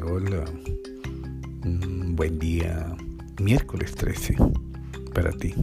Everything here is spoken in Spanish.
Hola, un buen día, miércoles 13 para ti.